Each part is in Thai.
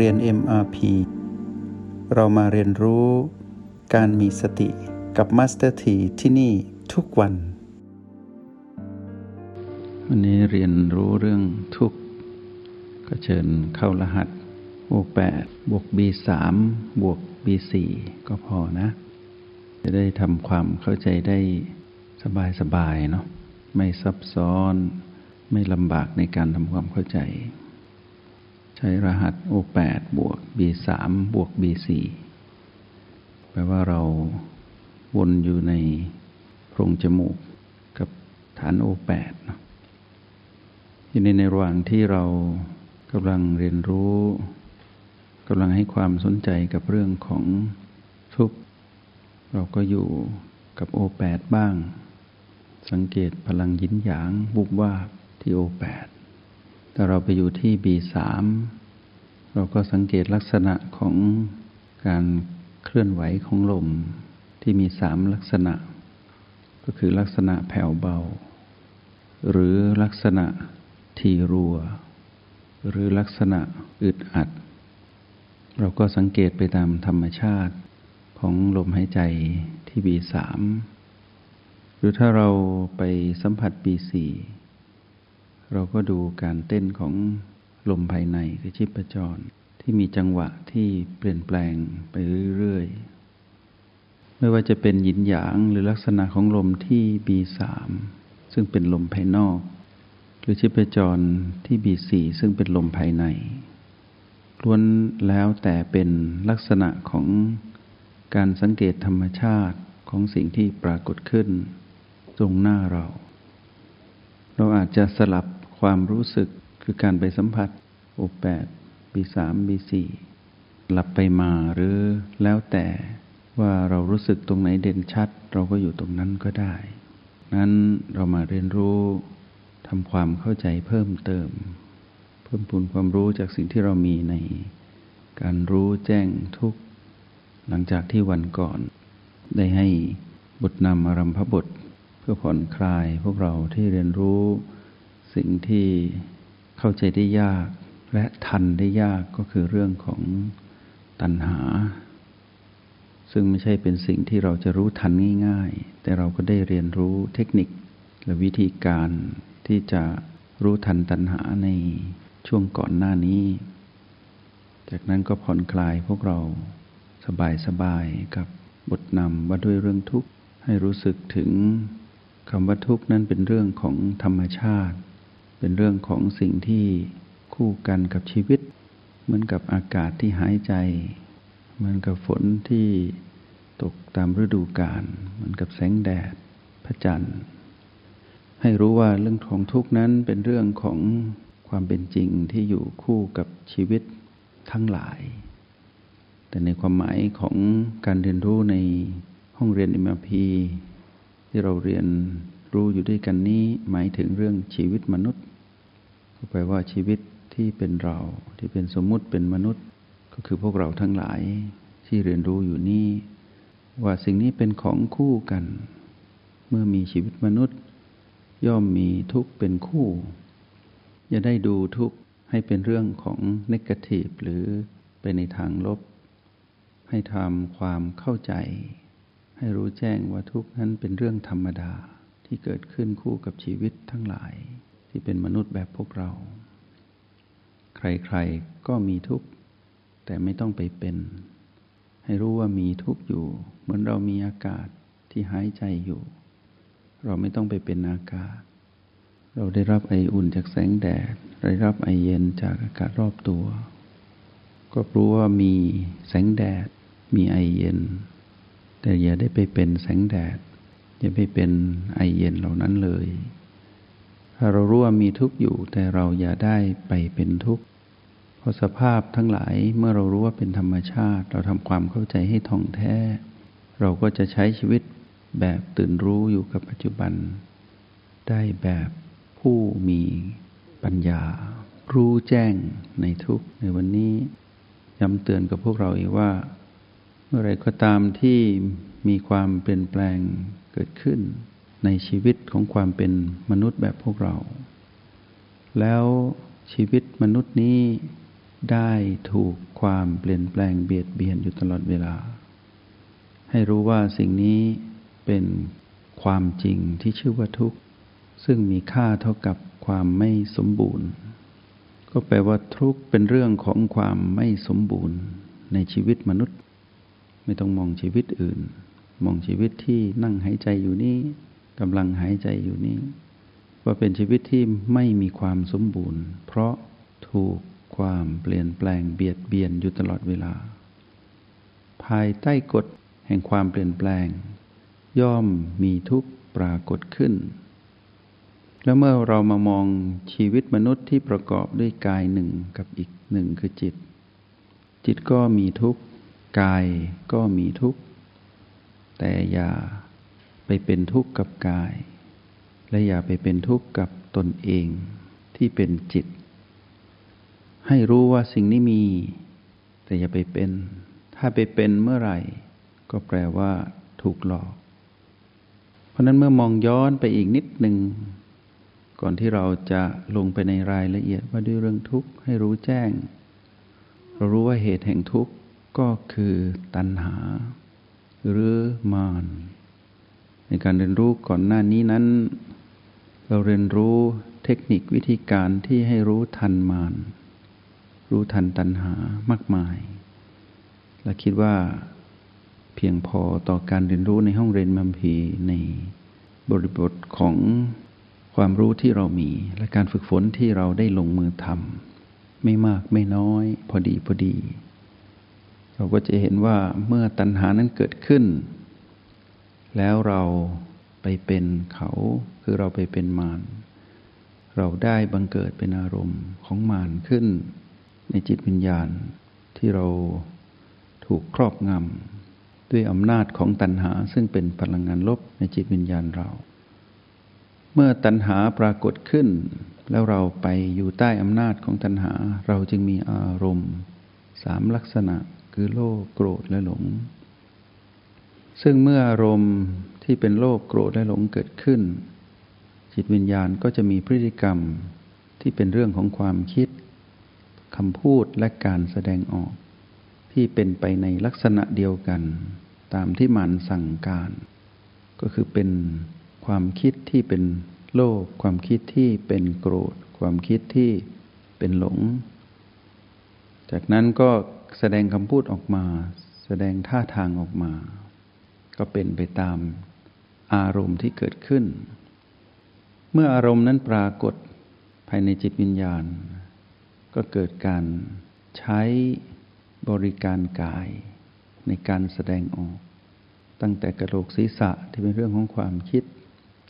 เรียน MRP เรามาเรียนรู้การมีสติกับ Master T ที่ที่นี่ทุกวัน วันนี้เรียนรู้เรื่องทุกข์ก็เชิญเข้ารหัสบวก8บวก B3 บวก B4 ก็พอนะ จะได้ทำความเข้าใจได้สบายๆเนาะไม่ซับซ้อน ไม่ลำบากในการทำความเข้าใจ ช้รหัส O8 บวก B3 บวก B4 แปลว่าเราวนอยู่ในโพรงจมูกกับฐาน O8 นะทีนี้ในระหว่างที่เรากำลังเรียนรู้กำลังให้ความสนใจกับเรื่องของทุกข์ เราก็อยู่กับ O8 บ้าง สังเกตพลังยินหยางบุบว่าที่ O8 แต่เราไปอยู่ที่ B3 เราก็สังเกตลักษณะของการเคลื่อนไหวของลมที่มีสามลักษณะ ก็คือลักษณะแผ่วเบา หรือลักษณะทีรัว หรือลักษณะอึดอัด เราก็สังเกตไปตามธรรมชาติของลมหายใจที่ B3 หรือถ้าเราไปสัมผัส B4 เราก็ดูการเต้นของลมภายในคือชีพจร ที่มีจังหวะที่เปลี่ยนแปลงไปเรื่อยๆ ไม่ว่าจะเป็นหยินหยางหรือลักษณะของลมที่ B3 ซึ่งเป็นลมภายนอก หรือชีพจรที่ B4 ซึ่งเป็นลมภายในล้วนแล้วแต่เป็นลักษณะของการสังเกตธรรมชาติของสิ่งที่ปรากฏขึ้น ตรงหน้าเรา เราอาจจะสลับ ความรู้สึกคือการไปสัมผัสโอแปดบีสามบีสี่หลับไปมาหรือแล้วแต่ว่าเรารู้สึกตรงไหนเด่นชัด เราก็อยู่ตรงนั้นก็ได้ นั้นเรามาเรียนรู้ทำความเข้าใจเพิ่มเติม เพิ่มพูนความรู้จากสิ่งที่เรามีในการรู้แจ้งทุกหลังจากที่วันก่อน ได้ให้บทนำอารัมพบท เพื่อผ่อนคลายพวกเราที่เรียนรู้ สิ่งที่เข้าใจได้ยาก และทันได้ยากก็คือเรื่องของตัณหา ซึ่งไม่ใช่เป็นสิ่งที่เราจะรู้ทันง่าย ๆ แต่เราก็ได้เรียนรู้เทคนิคและวิธีการที่จะรู้ทันตัณหาในช่วงก่อนหน้านี้ จากนั้นก็ผ่อนคลายพวกเราสบายๆกับบทนำว่าด้วยเรื่องทุกข์ให้รู้สึกถึงคำว่าทุกข์นั้นเป็นเรื่องของธรรมชาติ เป็นเรื่องของสิ่งที่คู่กันกับชีวิต เหมือนกับอากาศที่หายใจ เหมือนกับฝนที่ตกตามฤดูกาลเหมือนกับแสงแดด พระจันทร์ ให้รู้ว่าเรื่องของทุกนั้นเป็นเรื่องของความเป็นจริงที่อยู่คู่กับชีวิตทั้งหลาย แต่ในความหมายของการเรียนรู้ในห้องเรียน MRP ที่เราเรียนรู้อยู่ด้วยกันนี้หมายถึงเรื่องชีวิตมนุษย์ แปลว่าชีวิตที่เป็นเราที่เป็นสมมุติเป็นมนุษย์ ก็คือพวกเราทั้งหลายที่เรียนรู้อยู่นี่ ว่าสิ่งนี้เป็นของคู่กัน เมื่อมีชีวิตมนุษย์ ย่อมมีทุกข์เป็นคู่ อย่าได้ดูทุกข์ให้เป็นเรื่องของนกทีฟหรือไปในทางลบ ให้ทำความเข้าใจ ให้รู้แจ้งว่าทุกข์นั้นเป็นเรื่องธรรมดาที่เกิดขึ้นคู่กับชีวิตทั้งหลาย ที่เป็นมนุษย์แบบพวกเรา ใครๆก็มีทุกข์ แต่ไม่ต้องไปเป็น ให้รู้ว่ามีทุกข์อยู่ เหมือนเรามีอากาศที่หายใจอยู่ เราไม่ต้องไปเป็นอากาศ เราได้รับไออุ่นจากแสงแดดได้รับไอเย็นจากอากาศรอบตัว ก็รู้ว่ามีแสงแดด มีไอเย็น แต่อย่าได้ไปเป็นแสงแดด อย่าไปเป็นไอเย็นเหล่านั้นเลย เรารู้ว่ามีทุกข์อยู่ แต่เราอย่าได้ไปเป็นทุกข์เพราะสภาพทั้งหลายเมื่อเรารู้ว่าเป็นธรรมชาติ เราทำความเข้าใจให้ท่องแท้ เราก็จะใช้ชีวิตแบบตื่นรู้อยู่กับปัจจุบัน ได้แบบผู้มีปัญญา รู้แจ้งในทุกในวันนี้ย้ำเตือนกับพวกเราอีกว่า เมื่อไรก็ตามที่มีความเปลี่ยนแปลงเกิดขึ้น ในชีวิตของความเป็นมนุษย์แบบพวกเรา แล้วชีวิตมนุษย์นี้ได้ถูกความเปลี่ยนแปลงเบียดเบียนอยู่ตลอดเวลา ให้รู้ว่าสิ่งนี้เป็นความจริงที่ชื่อว่าทุกข์ ซึ่งมีค่าเท่ากับความไม่สมบูรณ์ ก็แปลว่าทุกข์เป็นเรื่องของความไม่สมบูรณ์ในชีวิตมนุษย์ ไม่ต้องมองชีวิตอื่น มองชีวิตที่นั่งหายใจอยู่นี้ กำลังหายใจอยู่นี้ว่าเป็นชีวิตที่ไม่มีความสมบูรณ์ เพราะถูกความเปลี่ยนแปลงเบียดเบียนอยู่ตลอดเวลา ภายใต้กฎแห่งความเปลี่ยนแปลง ย่อมมีทุกข์ปรากฏขึ้น แล้วเมื่อเรามามองชีวิตมนุษย์ที่ประกอบด้วยกายหนึ่งกับอีกหนึ่งคือจิต จิตก็มีทุกข์ กายก็มีทุกข์ แต่อย่า ไปเป็นทุกข์กับกาย และอย่าไปเป็นทุกข์กับตนเองที่เป็นจิต ให้รู้ว่าสิ่งนี้มี แต่อย่าไปเป็น ถ้าไปเป็นเมื่อไหร่ ก็แปลว่า ถูกหลอก เพราะนั้นเมื่อมองย้อนไปอีกนิดหนึ่งก่อนที่เราจะลงไปในรายละเอียดว่าด้วยเรื่องทุกข์ให้รู้แจ้ง เรารู้ว่าเหตุแห่งทุกข์ก็คือตัณหา หรือมาน ในการเรียนรู้ก่อนหน้านี้นั้น เราเรียนรู้เทคนิควิธีการที่ให้รู้ทันมานรู้ทันตัณหามากมาย และคิดว่าเพียงพอต่อการเรียนรู้ในห้องเรียนมัมพีในบริบทของความรู้ที่เรามี และการฝึกฝนที่เราได้ลงมือทำไม่มากไม่น้อย พอดีพอดี เราก็จะเห็นว่าเมื่อตัณหานั้นเกิดขึ้น แล้วเราไปเป็นเขาคือเราไปเป็นมารเราได้บังเกิดเป็นอารมณ์ของมารขึ้น ในจิตวิญญาณที่เราถูกครอบงำด้วยอำนาจของตัณหาซึ่งเป็นพลังงานลบในจิตวิญญาณเรา เมื่อตัณหาปรากฏขึ้น แล้วเราไปอยู่ใต้อำนาจของตัณหา เราจึงมีอารมณ์สามลักษณะคือโลภโกรธและหลง ซึ่งเมื่ออารมณ์ที่เป็นโลภโกรธและหลงเกิดขึ้น จิตวิญญาณก็จะมีพฤติกรรมที่เป็นเรื่องของความคิดคำพูดและการแสดงออก ที่เป็นไปในลักษณะเดียวกัน ตามที่มันสั่งการ ก็คือเป็นความคิดที่เป็นโลภความคิดที่เป็นโกรธ ความคิดที่เป็นหลง จากนั้นก็แสดงคำพูดออกมา แสดงท่าทางออกมา ก็เป็นไปตามอารมณ์ที่เกิดขึ้น เมื่ออารมณ์นั้นปรากฏภายในจิตวิญญาณ ก็เกิดการใช้บริการกายในการแสดงออก ตั้งแต่กระโหลกศีรษะที่เป็นเรื่องของความคิด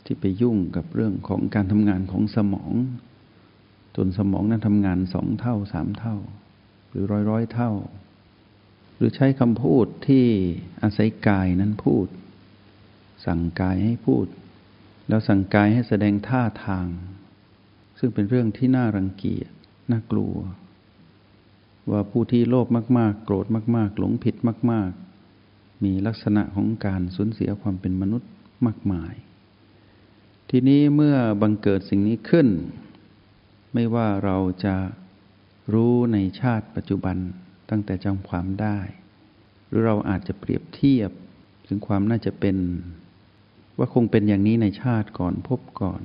ที่ไปยุ่งกับเรื่องของการทำงานของสมอง จนสมองนั้นทำงานสองเท่าสามเท่า หรือร้อยร้อยเท่า หรือใช้คำพูดที่อาศัยกายนั้นพูด สั่งกายให้พูด แล้วสั่งกายให้แสดงท่าทาง ซึ่งเป็นเรื่องที่น่ารังเกียจน่ากลัว ว่าผู้ที่โลภมาก ๆ โกรธมาก ๆ หลงผิดมาก ๆ มีลักษณะของการสูญเสียความเป็นมนุษย์มากมาย ทีนี้เมื่อบังเกิดสิ่งนี้ขึ้น ไม่ว่าเราจะรู้ในชาติปัจจุบัน ตั้งแต่จำความได้ หรือเราอาจจะเปรียบเทียบถึงความน่าจะเป็น ว่าคงเป็นอย่างนี้ในชาติก่อนพบก่อน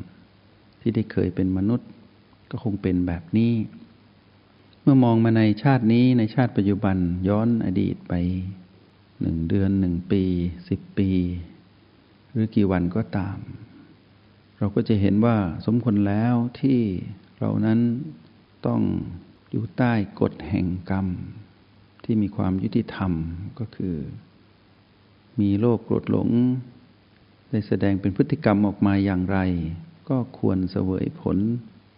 ที่ได้เคยเป็นมนุษย์ ก็คงเป็นแบบนี้ เมื่อมองมาในชาตินี้ในชาติปัจจุบันย้อนอดีตไปหนึ่งเดือนหนึ่งปีสิบปี หรือกี่วันก็ตาม เราก็จะเห็นว่าสมควรแล้วที่เรานั้นต้องอยู่ใต้กฎแห่งกรรม ที่มีความยุติธรรมก็คือ มีโลภโกรธหลง ได้แสดงเป็นพฤติกรรมออกมาอย่างไร ก็ควรเสวยผล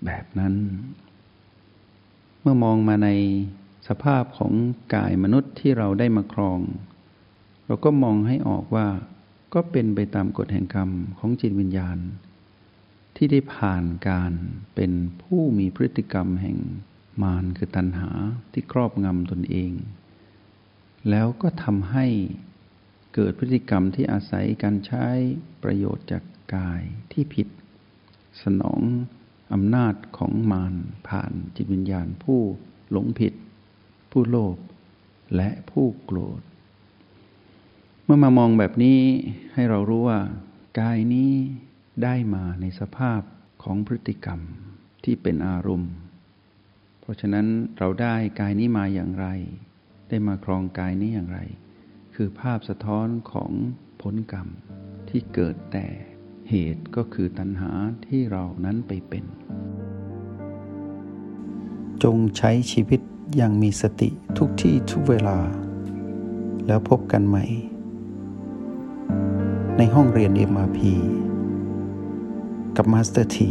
แบบนั้น เมื่อมองมาในสภาพของกายมนุษย์ที่เราได้มาครอง เราก็มองให้ออกว่าก็เป็นไปตามกฎแห่งกรรมของจิตวิญญาณ ที่ได้ผ่านการเป็นผู้มีพฤติกรรมแห่งมารคือตัณหาที่ครอบงำตนเอง แล้วก็ทำให้เกิดพฤติกรรมที่อาศัยการใช้ประโยชน์จากกายที่ผิด สนองอำนาจของมารผ่านจิตวิญญาณผู้หลงผิด ผู้โลภและผู้โกรธ เมื่อมามองแบบนี้ให้เรารู้ว่า กายนี้ได้มาในสภาพของพฤติกรรมที่เป็นอารมณ์ เพราะฉะนั้นเราได้กายนี้มาอย่างไร ได้มาครองกายนี้อย่างไร คือภาพสะท้อนของผลกรรมที่เกิดแต่เหตุก็คือตัณหาที่เรานั้นไปเป็น จงใช้ชีวิตอย่างมีสติทุกที่ทุกเวลา แล้วพบกันใหม่ ในห้องเรียน MRP กับมาสเตอร์ที